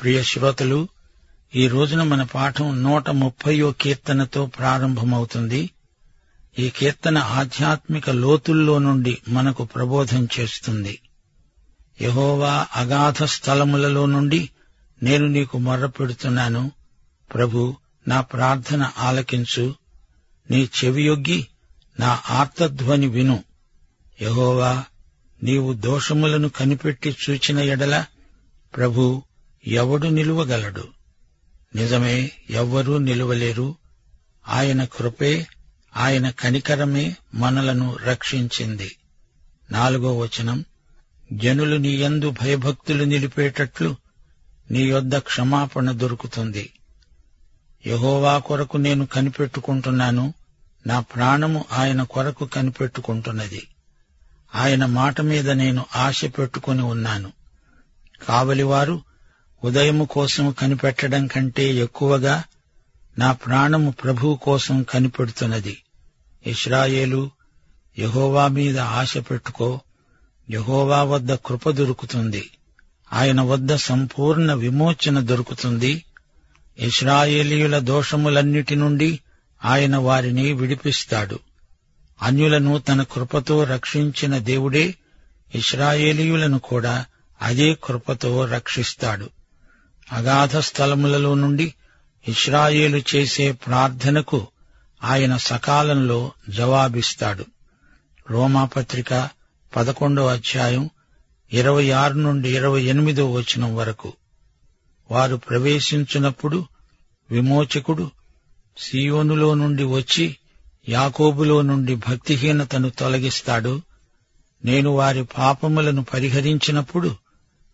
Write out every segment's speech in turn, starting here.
ప్రియ శ్రోతలు ఈ రోజున మన పాఠం నూట ముప్పయో కీర్తనతో ప్రారంభమవుతుంది. ఈ కీర్తన ఆధ్యాత్మిక లోతుల్లో నుండి మనకు ప్రబోధం చేస్తుంది. యహోవా అగాధ స్థలములలో నుండి నేను నీకు మొర్రపెడుతున్నాను ప్రభు నా ప్రార్థన ఆలకించు. నీ చెవియొగ్గి నా ఆర్తధ్వని విను. యహోవా నీవు దోషములను కనిపెట్టి చూచిన ఎడల ప్రభు ఎవడు నిలువగలడు? నిజమే ఎవ్వరూ నిలువలేరు. ఆయన కృపే ఆయన కనికరమే మనలను రక్షించింది. నాలుగో వచనం జనులు నీ యందు భయభక్తులు నిలిపేటట్లు నీ యొద్ద క్షమాపణ దొరుకుతుంది. యహోవా కొరకు నేను కనిపెట్టుకుంటున్నాను నా ప్రాణము ఆయన కొరకు కనిపెట్టుకుంటున్నది. ఆయన మాట మీద నేను ఆశ పెట్టుకుని ఉన్నాను. కావలివారు ఉదయము కోసం కనిపెట్టడం కంటే ఎక్కువగా నా ప్రాణము ప్రభువు కోసం కనిపెడుతున్నది. ఇస్రాయేలు యహోవా మీద ఆశ పెట్టుకో. యహోవా వద్ద కృప దొరుకుతుంది. ఆయన వద్ద సంపూర్ణ విమోచన దొరుకుతుంది. ఇస్రాయేలీయుల దోషములన్నిటి నుండి ఆయన వారిని విడిపిస్తాడు. అన్యులను తన కృపతో రక్షించిన దేవుడే ఇస్రాయేలీయులను కూడా అదే కృపతో రక్షిస్తాడు. అగాధ స్థలములలో నుండి ఇస్రాయేలు చేసే ప్రార్థనకు ఆయన సకాలంలో జవాబిస్తాడు. రోమాపత్రిక పదకొండో అధ్యాయం ఇరవై ఆరు నుండి ఇరవై ఎనిమిదో వచనం వరకు. వారు ప్రవేశించినప్పుడు విమోచకుడు సీయోనులో నుండి వచ్చి యాకోబులో నుండి భక్తిహీనతను తొలగిస్తాడు. నేను వారి పాపములను పరిహరించినప్పుడు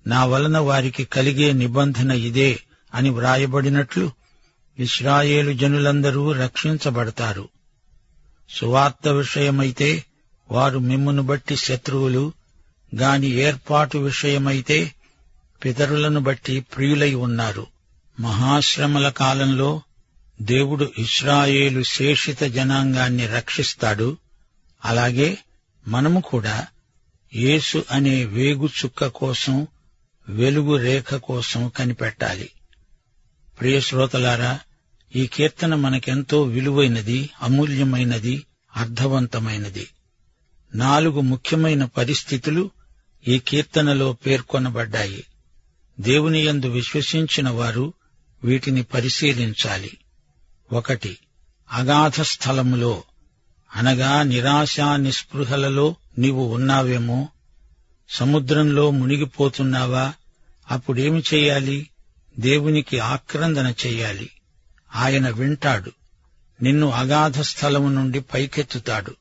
నా వలన వారికి కలిగే నిబంధన ఇదే అని వ్రాయబడినట్లు ఇస్రాయేలు జనులందరూ రక్షించబడతారు. సువార్త విషయమైతే వారు మిమ్మును బట్టి శత్రువులు గాని ఏర్పాటు విషయమైతే పితరులను బట్టి ప్రియులై ఉన్నారు. మహాశ్రమల కాలంలో దేవుడు ఇస్రాయేలు శేషిత జనాంగాన్ని రక్షిస్తాడు. అలాగే మనము కూడా యేసు అనే వేగు చుక్క కోసం వెలుగు రేఖ కోసం కనిపెట్టాలి. ప్రియ శ్రోతలారా ఈ కీర్తన మనకెంతో విలువైనది అమూల్యమైనది అర్థవంతమైనది. నాలుగు ముఖ్యమైన పరిస్థితులు ఈ కీర్తనలో పేర్కొనబడ్డాయి. దేవుని యందు విశ్వసించిన వారు వీటిని పరిశీలించాలి. ఒకటి అగాధ స్థలములో అనగా నిరాశా నిస్పృహలలో నీవు ఉన్నావేమో సముద్రంలో మునిగిపోతున్నావా? అప్పుడేమి చెయ్యాలి దేవునికి ఆక్రందన చెయ్యాలి ఆయన వింటాడు. నిన్ను అగాధ స్థలము నుండి పైకెత్తుతాడు.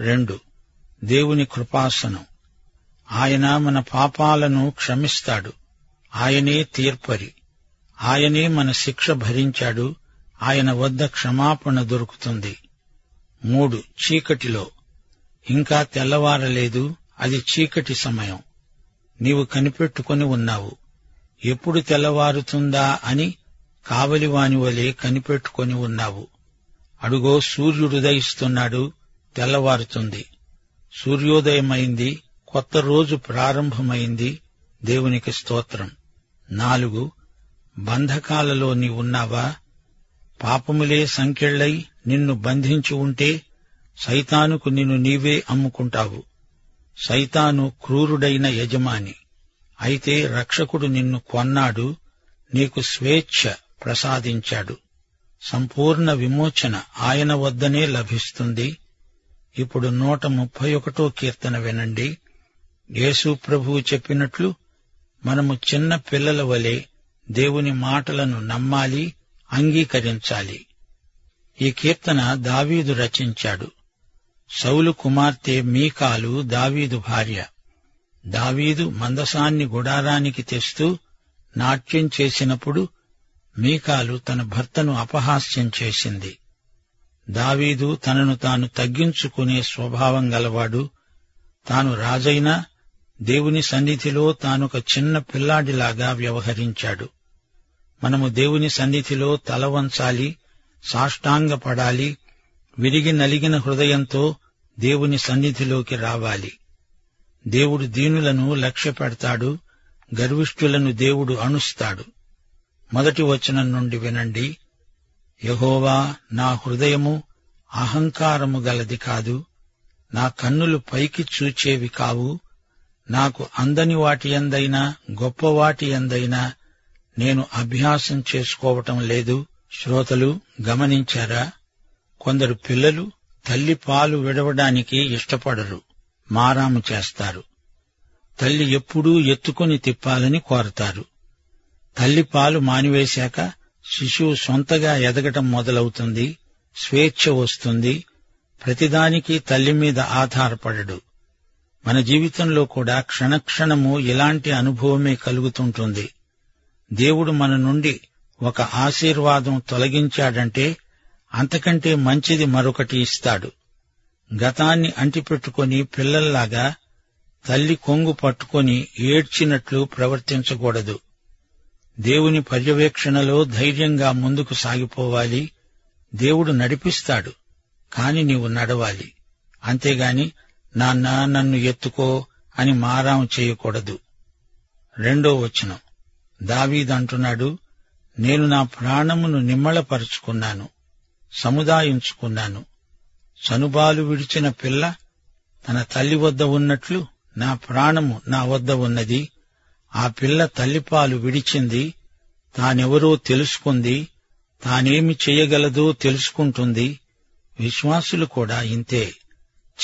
రెండు దేవుని కృపాసనం. ఆయన మన పాపాలను క్షమిస్తాడు. ఆయనే తీర్పరి. ఆయనే మన శిక్ష భరించాడు. ఆయన వద్ద క్షమాపణ దొరుకుతుంది. మూడు చీకటిలో. ఇంకా తెల్లవారలేదు. అది చీకటి సమయం. నీవు కనిపెట్టుకుని ఉన్నావు. ఎప్పుడు తెల్లవారుతుందా అని కావలివాని వలె కనిపెట్టుకుని ఉన్నావు. అడుగో సూర్యుడుదయిస్తున్నాడు తెల్లవారుతుంది. సూర్యోదయమైంది కొత్త రోజు ప్రారంభమైంది దేవునికి స్తోత్రం. నాలుగు బంధకాలలో నీవున్నావా? పాపములే సంకెళ్ళై నిన్ను బంధించి ఉంటే సైతానుకు నిన్ను నీవే అమ్ముకుంటావు. సైతాను క్రూరుడైన యజమాని. అయితే రక్షకుడు నిన్ను కొన్నాడు నీకు స్వేచ్ఛ ప్రసాదించాడు. సంపూర్ణ విమోచన ఆయన వద్దనే లభిస్తుంది. ఇప్పుడు నూట ముప్పై ఒకటో కీర్తన వినండి. యేసు ప్రభువు చెప్పినట్లు మనము చిన్న పిల్లల వలె దేవుని మాటలను నమ్మాలి అంగీకరించాలి. ఈ కీర్తన దావీదు రచించాడు. సౌలు కుమార్తె మీకాలు దావీదు భార్య. దావీదు మందసాన్ని గుడారానికి తెస్తూ నాట్యం చేసినప్పుడు మీకాలు తన భర్తను అపహాస్యం చేసింది. దావీదు తనను తాను తగ్గించుకునే స్వభావం గలవాడు. తాను రాజైనా దేవుని సన్నిధిలో తానొక చిన్న పిల్లాడిలాగా వ్యవహరించాడు. మనము దేవుని సన్నిధిలో తల వంచాలి సాష్టాంగపడాలి విరిగి నలిగిన హృదయంతో దేవుని సన్నిధిలోకి రావాలి. దేవుడు దీనులను లక్ష్యపెడతాడు గర్విష్ఠులను దేవుడు అణుస్తాడు మొదటి వచనం నుండి వినండి. యహోవా నా హృదయము అహంకారము గలది కాదు నా కన్నులు పైకి చూచేవి కావు నాకు అందని వాటి ఎందైనా గొప్ప వాటి ఎందైనా నేను అభ్యాసం చేసుకోవటం లేదు. శ్రోతలు గమనించారా? కొందరు పిల్లలు తల్లి పాలు విడవడానికి ఇష్టపడరు. మారాము చేస్తారు. తల్లి ఎప్పుడూ ఎత్తుకుని తిప్పాలని కోరతారు. తల్లి పాలు మానివేశాక శిశువు సొంతగా ఎదగటం మొదలవుతుంది స్వేచ్ఛ వస్తుంది ప్రతిదానికి తల్లి మీద ఆధారపడడు. మన జీవితంలో కూడా క్షణక్షణము ఇలాంటి అనుభవమే కలుగుతుంటుంది. దేవుడు మన నుండి ఒక ఆశీర్వాదం తొలగించాడంటే అంతకంటే మంచిది మరొకటి ఇస్తాడు. గతాన్ని అంటిపెట్టుకుని పిల్లల్లాగా తల్లి కొంగు పట్టుకొని ఏడ్చినట్లు ప్రవర్తించకూడదు. దేవుని పర్యవేక్షణలో ధైర్యంగా ముందుకు సాగిపోవాలి. దేవుడు నడిపిస్తాడు కాని నీవు నడవాలి. అంతేగాని నాన్న నన్ను ఎత్తుకో అని మారాం చేయకూడదు. రెండో వచనం. దావీదంటున్నాడు నేను నా ప్రాణమును నిమ్మళపరుచుకున్నాను. సముదాయించుకున్నాను. చనుబాలు విడిచిన పిల్ల తన తల్లి వద్ద ఉన్నట్లు నా ప్రాణము నా వద్ద ఉన్నది. ఆ పిల్ల తల్లిపాలు విడిచింది. తానెవరో తెలుసుకుంది. తానేమి చేయగలదో తెలుసుకుంటుంది. విశ్వాసులు కూడా ఇంతే.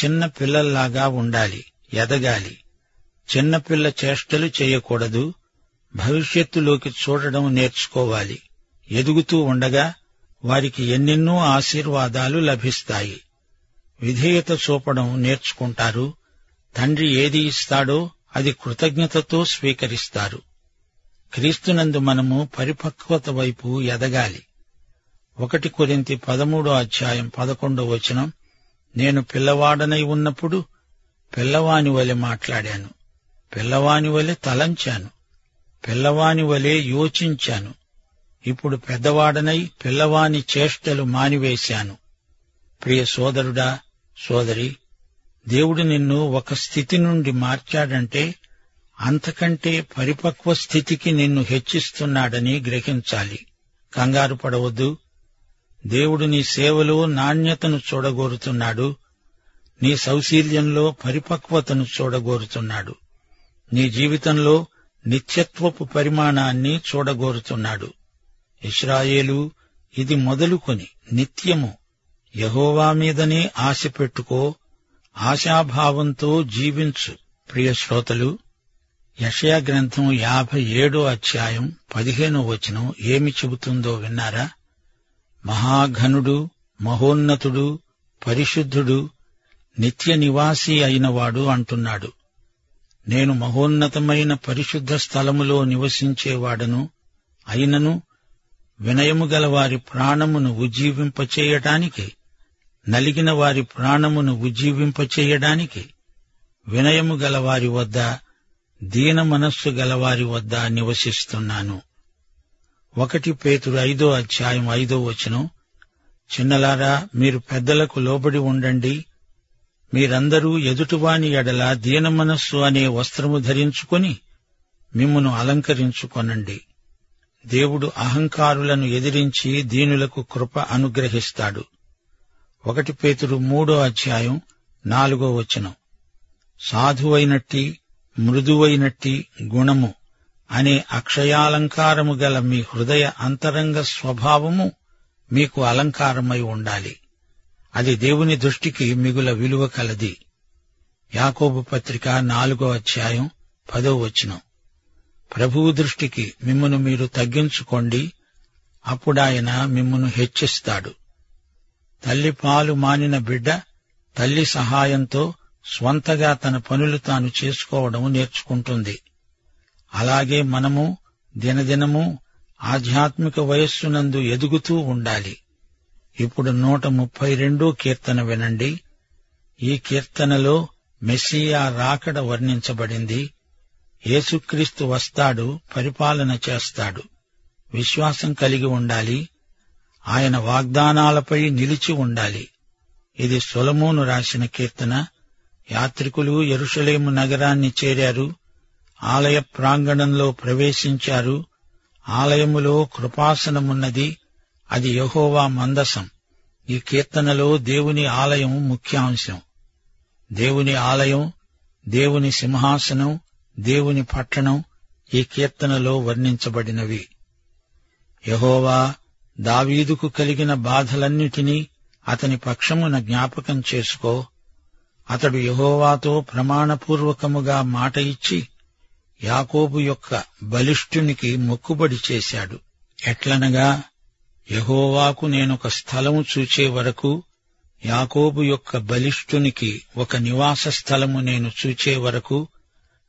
చిన్న పిల్లల్లాగా ఉండాలి ఎదగాలి. చిన్నపిల్ల చేష్టలు చేయకూడదు. భవిష్యత్తులోకి చూడడం నేర్చుకోవాలి. ఎదుగుతూ ఉండగా వారికి ఎన్నెన్నో ఆశీర్వాదాలు లభిస్తాయి. విధేయత చూపడం నేర్చుకుంటారు. తండ్రి ఏది ఇస్తాడో అది కృతజ్ఞతతో స్వీకరిస్తారు. క్రీస్తునందు మనము పరిపక్వత వైపు ఎదగాలి. ఒకటి కొరింతి పదమూడో అధ్యాయం పదకొండో వచనం నేను పిల్లవాడనై ఉన్నప్పుడు పిల్లవాని వలె మాట్లాడాను. పిల్లవాని వలె తలంచాను. పిల్లవాని వలె యోచించాను. ఇప్పుడు పెద్దవాడనై పిల్లవాని చేష్టలు మానివేశాను. ప్రియ సోదరుడా సోదరి దేవుడు నిన్ను ఒక స్థితి నుండి మార్చాడంటే అంతకంటే పరిపక్వ స్థితికి నిన్ను హెచ్చిస్తున్నాడని గ్రహించాలి. కంగారు పడవద్దు. దేవుడు నీ సేవలో నాణ్యతను చూడగోరుతున్నాడు. నీ సౌశీల్యంలో పరిపక్వతను చూడగోరుతున్నాడు. నీ జీవితంలో నిత్యత్వపు పరిమాణాన్ని చూడగోరుతున్నాడు. ఇస్రాయేలు ఇది మొదలుకొని నిత్యము. యహోవా మీదనే ఆశ పెట్టుకో ఆశాభావంతో జీవించు. ప్రియ శ్రోతలు యషయా గ్రంథం యాభై ఏడో అధ్యాయం పదిహేనో వచనం ఏమి చెబుతుందో విన్నారా? మహాఘనుడు మహోన్నతుడు పరిశుద్ధుడు నిత్య నివాసి అయినవాడు అంటున్నాడు. నేను మహోన్నతమైన పరిశుద్ధ స్థలములో నివసించేవాడను అయినను వినయము గల వారి ప్రాణమును ఉజ్జీవింపచేయటానికి నలిగిన వారి ప్రాణమును ఉజ్జీవింపచేయడానికి వినయము గల వారి వద్ద దీన మనస్సు గలవారి వద్ద నివసిస్తున్నాను. ఒకటి పేతురు ఐదో అధ్యాయం ఐదో వచనం. చిన్నలారా మీరు పెద్దలకు లోబడి ఉండండి. మీరందరూ ఎదుటివాని ఎడల దీన మనస్సు అనే వస్త్రము ధరించుకొని మిమ్మును అలంకరించుకొనండి. దేవుడు అహంకారులను ఎదిరించి దీనులకు కృప అనుగ్రహిస్తాడు. ఒకటి పేతుడు మూడో అధ్యాయం నాలుగో వచనం. సాధువైనట్టి మృదువైనట్టి గుణము అనే అక్షయాలంకారము గల మీ హృదయ అంతరంగ స్వభావము మీకు అలంకారమై ఉండాలి. అది దేవుని దృష్టికి మిగుల విలువ కలది. యాకోబు పత్రిక నాలుగో అధ్యాయం పదో వచనం. ప్రభువు దృష్టికి మిమ్మను మీరు తగ్గించుకోండి. అప్పుడాయన మిమ్మను హెచ్చిస్తాడు. తల్లి పాలు మానిన బిడ్డ తల్లి సహాయంతో స్వంతగా తన పనులు తాను చేసుకోవడం నేర్చుకుంటుంది. అలాగే మనము దినదినము ఆధ్యాత్మిక వయస్సునందు ఎదుగుతూ ఉండాలి. ఇప్పుడు నూట ముప్పై రెండో కీర్తన వినండి. ఈ కీర్తనలో మెస్సియా రాకడ వర్ణించబడింది. యేసుక్రీస్తు వస్తాడు పరిపాలన చేస్తాడు. విశ్వాసం కలిగి ఉండాలి. ఆయన వాగ్దానాలపై నిలిచి ఉండాలి. ఇది సొలమోను రాసిన కీర్తన. యాత్రికులు ఎరుషలేము నగరాన్ని చేరారు. ఆలయ ప్రాంగణంలో ప్రవేశించారు. ఆలయములో కృపాసనమున్నది. అది యహోవా మందసం. ఈ కీర్తనలో దేవుని ఆలయం ముఖ్యాంశం. దేవుని ఆలయం దేవుని సింహాసనం దేవుని పట్టణం ఈ కీర్తనలో వర్ణించబడినవి. యహోవా దావీదుకు కలిగిన బాధలన్నిటినీ అతని పక్షమున జ్ఞాపకం చేసుకో. అతడు యహోవాతో ప్రమాణపూర్వకముగా మాట ఇచ్చి యాకోబు యొక్క బలిష్ఠునికి మొక్కుబడి చేశాడు. ఎట్లనగా యహోవాకు నేనొక స్థలము చూచే వరకు యాకోబు యొక్క బలిష్ఠునికి ఒక నివాస స్థలము నేను చూచే వరకు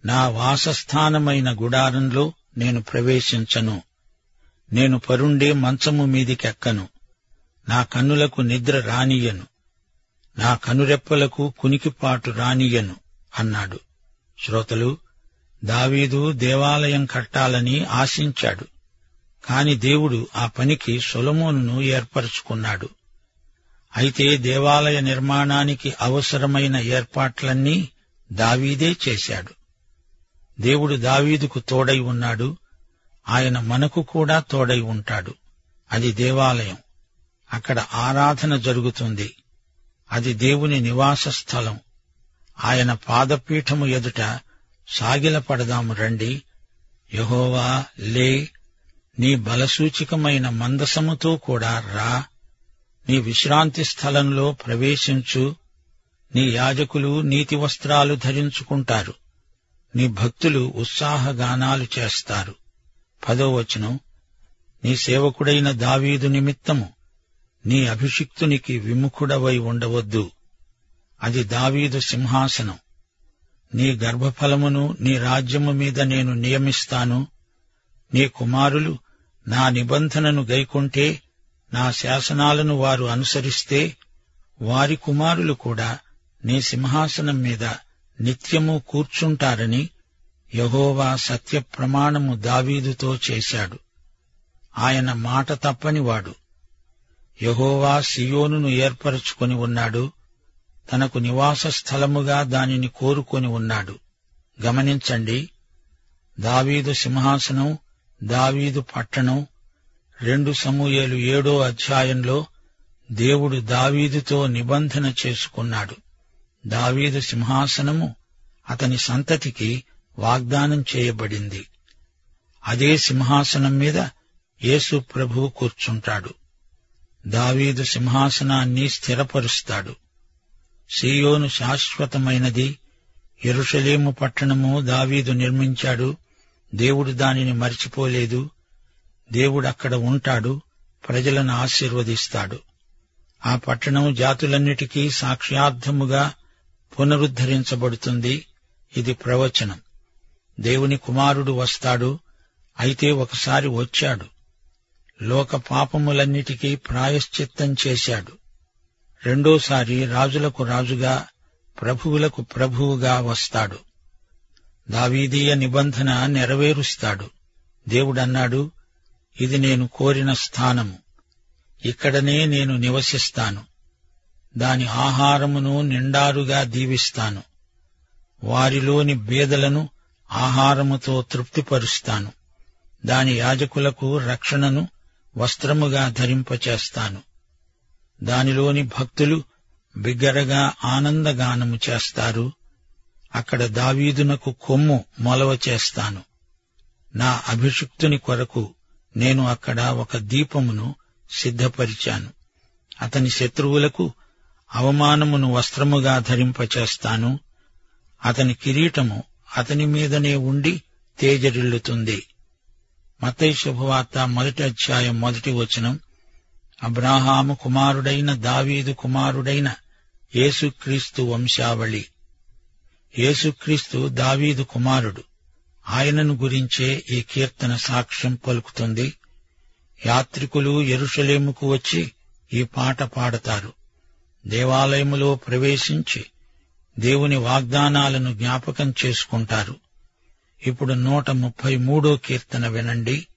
నా వాసస్థానమైన గుడారంలో నేను ప్రవేశించను. నేను పరుండే మంచము మీదికెక్కను. నా కన్నులకు నిద్ర రానియను నా కనురెప్పలకు కునికిపాటు రానియను అన్నాడు. శ్రోతలు దావీదు దేవాలయం కట్టాలని ఆశించాడు. కాని దేవుడు ఆ పనికి సొలమోనును ఏర్పరచుకున్నాడు. అయితే దేవాలయ నిర్మాణానికి అవసరమైన ఏర్పాట్లన్నీ దావీదే చేశాడు. దేవుడు దావీదుకు తోడై ఉన్నాడు. ఆయన మనకు కూడా తోడై ఉంటాడు. అది దేవాలయం. అక్కడ ఆరాధన జరుగుతుంది. అది దేవుని నివాస స్థలం. ఆయన పాదపీఠము ఎదుట సాగిలపడదాము రండి. యహోవా లే. నీ బలసూచికమైన మందసముతో కూడా రా. నీ విశ్రాంతి స్థలంలో ప్రవేశించు. నీ యాజకులు నీతి వస్త్రాలు ధరించుకుంటారు. నీ భక్తులు ఉత్సాహగానాలు చేస్తారు. పదో వచనం నీ సేవకుడైన దావీదు నిమిత్తము నీ అభిషిక్తునికి విముఖుడవై ఉండవద్దు. అది దావీదు సింహాసనం. నీ గర్భఫలమును నీ రాజ్యము మీద నేను నియమిస్తాను. నీ కుమారులు నా నిబంధనను గైకొంటే నా శాసనాలను వారు అనుసరిస్తే వారి కుమారులు కూడా నీ సింహాసనం మీద నిత్యము కూర్చుంటారని యహోవా సత్య ప్రమాణము దావీదుతో చేశాడు. ఆయన మాట తప్పనివాడు. యహోవా సియోనును ఏర్పరచుకొని ఉన్నాడు. తనకు నివాస స్థలముగా దానిని కోరుకొని ఉన్నాడు. గమనించండి దావీదు సింహాసనం దావీదు పట్టణం రెండు సమూయేలు ఏడో అధ్యాయంలో దేవుడు దావీదుతో నిబంధన చేసుకున్నాడు. దావీదు సింహాసనము అతని సంతతికి వాగ్దానం చేయబడింది. అదే సింహాసనం మీద యేసు ప్రభు కూర్చుంటాడు. దావీదు సింహాసనాన్ని స్థిరపరుస్తాడు. సీయోను శాశ్వతమైనది ఎరుషలేము పట్టణము దావీదు నిర్మించాడు దేవుడు దానిని మరిచిపోలేదు దేవుడక్కడ ఉంటాడు ప్రజలను ఆశీర్వదిస్తాడు. ఆ పట్టణం జాతులన్నిటికీ సాక్ష్యార్థముగా పునరుద్ధరించబడుతుంది. ఇది ప్రవచనం. దేవుని కుమారుడు వస్తాడు అయితే ఒకసారి వచ్చాడు. లోక పాపములన్నిటికీ ప్రాయశ్చిత్తం చేశాడు. రెండోసారి రాజులకు రాజుగా ప్రభువులకు ప్రభువుగా వస్తాడు. దావీదీయ నిబంధన నెరవేరుస్తాడు. దేవుడన్నాడు ఇది నేను కోరిన స్థానము. ఇక్కడనే నేను నివసిస్తాను. దాని ఆహారమును నిండారుగా దీవిస్తాను. వారిలోని బేదలను ఆహారముతో తృప్తిపరుస్తాను. దాని యాజకులకు రక్షణను వస్త్రముగా ధరింపచేస్తాను. దానిలోని భక్తులు బిగ్గరగా ఆనందగానము చేస్తారు. అక్కడ దావీదునకు కొమ్ము మొలవ చేస్తాను. నా అభిషిక్తుని కొరకు నేను అక్కడ ఒక దీపమును సిద్ధపరిచాను. అతని శత్రువులకు అవమానమును వస్త్రముగా ధరింపచేస్తాను. అతని కిరీటము అతని మీదనే ఉండి తేజరిల్లుతుంది. మతై శుభవార్త మొదటి అధ్యాయం మొదటి వచనం. అబ్రాహాము కుమారుడైన దావీదు కుమారుడైన యేసుక్రీస్తు వంశావళి. యేసుక్రీస్తు దావీదు కుమారుడు. ఆయనను గురించే ఈ కీర్తన సాక్ష్యం పలుకుతుంది. యాత్రికులు ఎరుషలేముకు వచ్చి ఈ పాట పాడతారు. దేవాలయములో ప్రవేశించి దేవుని వాగ్దానాలను జ్ఞాపకం చేసుకుంటారు. ఇప్పుడు నూట ముప్పై మూడో కీర్తన వినండి.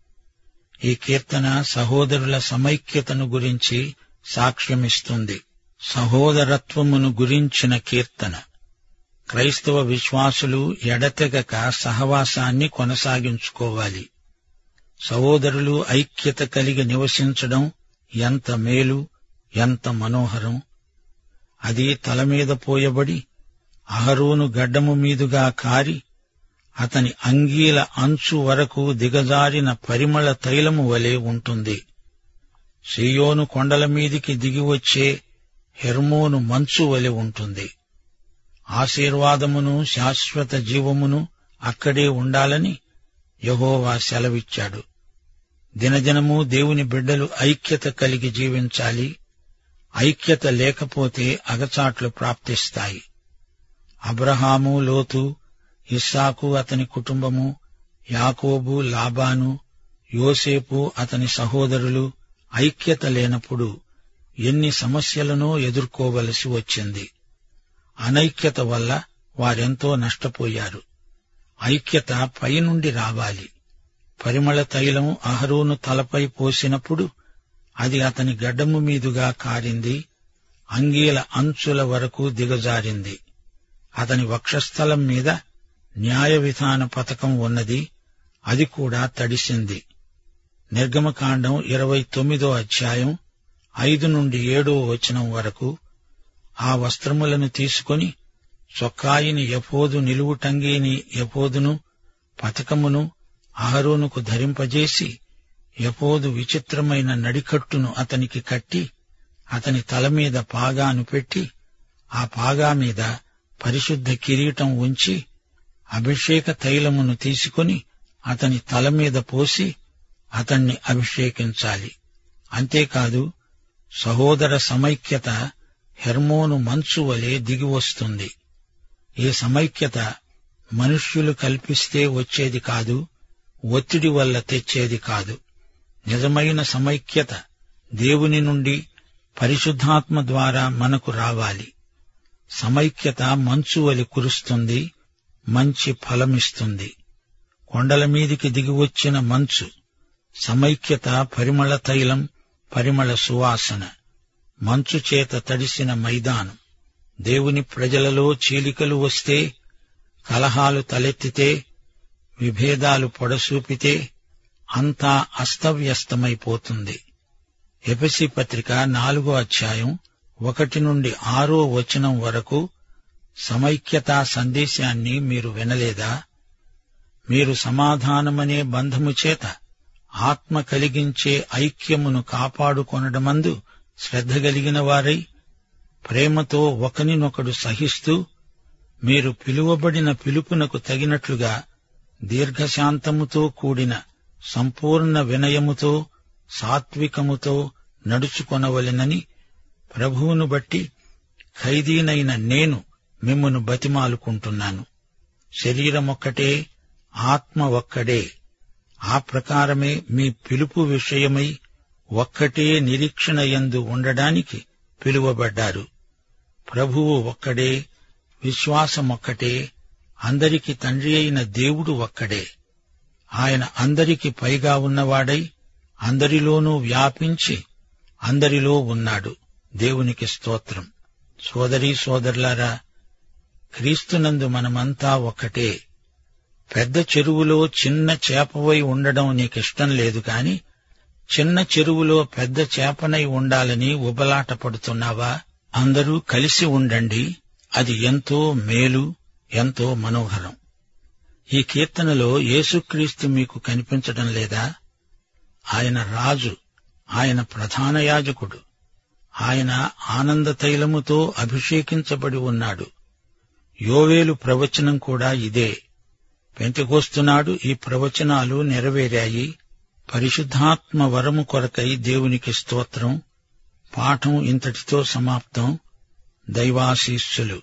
ఈ కీర్తన సహోదరుల సమైక్యతను గురించి సాక్ష్యమిస్తుంది. సహోదరత్వమును గురించిన కీర్తన. క్రైస్తవ విశ్వాసులు ఎడతెగక సహవాసాన్ని కొనసాగించుకోవాలి. సహోదరులు ఐక్యత కలిగి నివసించడం ఎంత మేలు ఎంత మనోహరం. అది తల మీద పోయబడి అహరోను గడ్డము మీదుగా కారి అతని అంగీల అంచు వరకు దిగజారిన పరిమళ తైలము వలె ఉంటుంది. సియోను కొండల మీదికి దిగివచ్చే హెర్మోను మంచు వలె ఉంటుంది. ఆశీర్వాదమును శాశ్వత జీవమును అక్కడే ఉండాలని యహోవా సెలవిచ్చాడు. దినదినము దేవుని బిడ్డలు ఐక్యత కలిగి జీవించాలి. ఐక్యత లేకపోతే అగచాట్లు ప్రాప్తిస్తాయి. అబ్రహాము లోతు ఇస్సాకు అతని కుటుంబము యాకోబు లాబాను యోసేపు అతని సహోదరులు ఐక్యత లేనప్పుడు ఎన్ని సమస్యలనో ఎదుర్కోవలసి వచ్చింది. అనైక్యత వల్ల వారెంతో నష్టపోయారు. ఐక్యత పైనుండి రావాలి. పరిమళ తైలం అహరోను తలపై పోసినప్పుడు అది అతని గడ్డము మీదుగా కారింది అంగీల అంచుల వరకు దిగజారింది. అతని వక్షస్థలం మీద న్యాయ విధాన పథకం ఉన్నది అది కూడా తడిసింది. నిర్గమకాండం ఇరవై తొమ్మిదో అధ్యాయం ఐదు నుండి ఏడో వచనం వరకు ఆ వస్త్రములను తీసుకొని చొక్కాయిని ఎపోదు నిలువుటంగీని ఎపోదును పథకమును అహరోనుకు ధరింపజేసి యపోదు విచిత్రమైన నడికట్టును అతనికి కట్టి అతని తల మీద పాగాను పెట్టి ఆ పాగా మీద పరిశుద్ధ కిరీటం ఉంచి అభిషేక తైలమును తీసుకుని అతని తల మీద పోసి అతన్ని అభిషేకించాలి. అంతేకాదు సహోదర సమైక్యత హెర్మోను మంచు వలె దిగివస్తుంది. ఈ సమైక్యత మనుష్యులు కల్పిస్తే వచ్చేది కాదు ఒత్తిడి వల్ల తెచ్చేది కాదు. నిజమైన సమైక్యత దేవుని నుండి పరిశుద్ధాత్మ ద్వారా మనకు రావాలి. సమైక్యత మంచు వలి కురుస్తుంది మంచి ఫలమిస్తుంది. కొండల మీదికి దిగివచ్చిన మంచు సమైక్యత పరిమళ తైలం పరిమళ సువాసన మంచు చేత తడిసిన మైదానం. దేవుని ప్రజలలో చీలికలు వస్తే కలహాలు తలెత్తితే విభేదాలు పొడసూపితే అంతా అస్తవ్యస్తమైపోతుంది. ఎపిసి పత్రిక నాలుగో అధ్యాయం ఒకటి నుండి ఆరో వచనం వరకు సమైక్యతా సందేశాన్ని మీరు వినలేదా? మీరు సమాధానమనే బంధము చేత ఆత్మ కలిగించే ఐక్యమును కాపాడుకొనడమందు శ్రద్ధ కలిగిన వారై ప్రేమతో ఒకనినొకడు సహిస్తూ మీరు పిలువబడిన పిలుపునకు తగినట్లుగా దీర్ఘశాంతముతో కూడిన సంపూర్ణ వినయముతో సాత్వికముతో నడుచుకొనవలెనని ప్రభువును బట్టి ఖైదీనైన నేను మిమ్మును బతిమాలుకుంటున్నాను. శరీరమొక్కటే ఆత్మ ఒక్కడే. ఆ ప్రకారమే మీ పిలుపు విషయమై ఒక్కటే నిరీక్షణ యందు ఉండడానికి పిలువబడ్డారు. ప్రభువు ఒక్కడే విశ్వాసమొక్కటే అందరికి తండ్రి అయిన దేవుడు ఒక్కడే. ఆయన అందరికి పైగా ఉన్నవాడై అందరిలోనూ వ్యాపించి అందరిలో ఉన్నాడు. దేవునికి స్తోత్రం. సోదరీ సోదరులారా క్రీస్తునందు మనమంతా ఒక్కటే పెద్ద చెరువులో చిన్న చేపవై ఉండడం నీకిష్టం లేదు కాని చిన్న చెరువులో పెద్ద చేపనై ఉండాలని ఉబలాట పడుతున్నావా? అందరూ కలిసి ఉండండి. అది ఎంతో మేలు ఎంతో మనోహరం. ఈ కీర్తనలో యేసుక్రీస్తు మీకు కనిపించడం లేదా? ఆయన రాజు ఆయన ప్రధాన యాజకుడు ఆయన ఆనంద తైలముతో అభిషేకించబడి ఉన్నాడు. యోవేలు ప్రవచనం కూడా ఇదే. పెంతికోస్తున్నాడు ఈ ప్రవచనాలు నెరవేరాయి. పరిశుద్ధాత్మ వరము కొరకై దేవునికి స్తోత్రం. పాఠం ఇంతటితో సమాప్తం. దైవాశీస్సులు.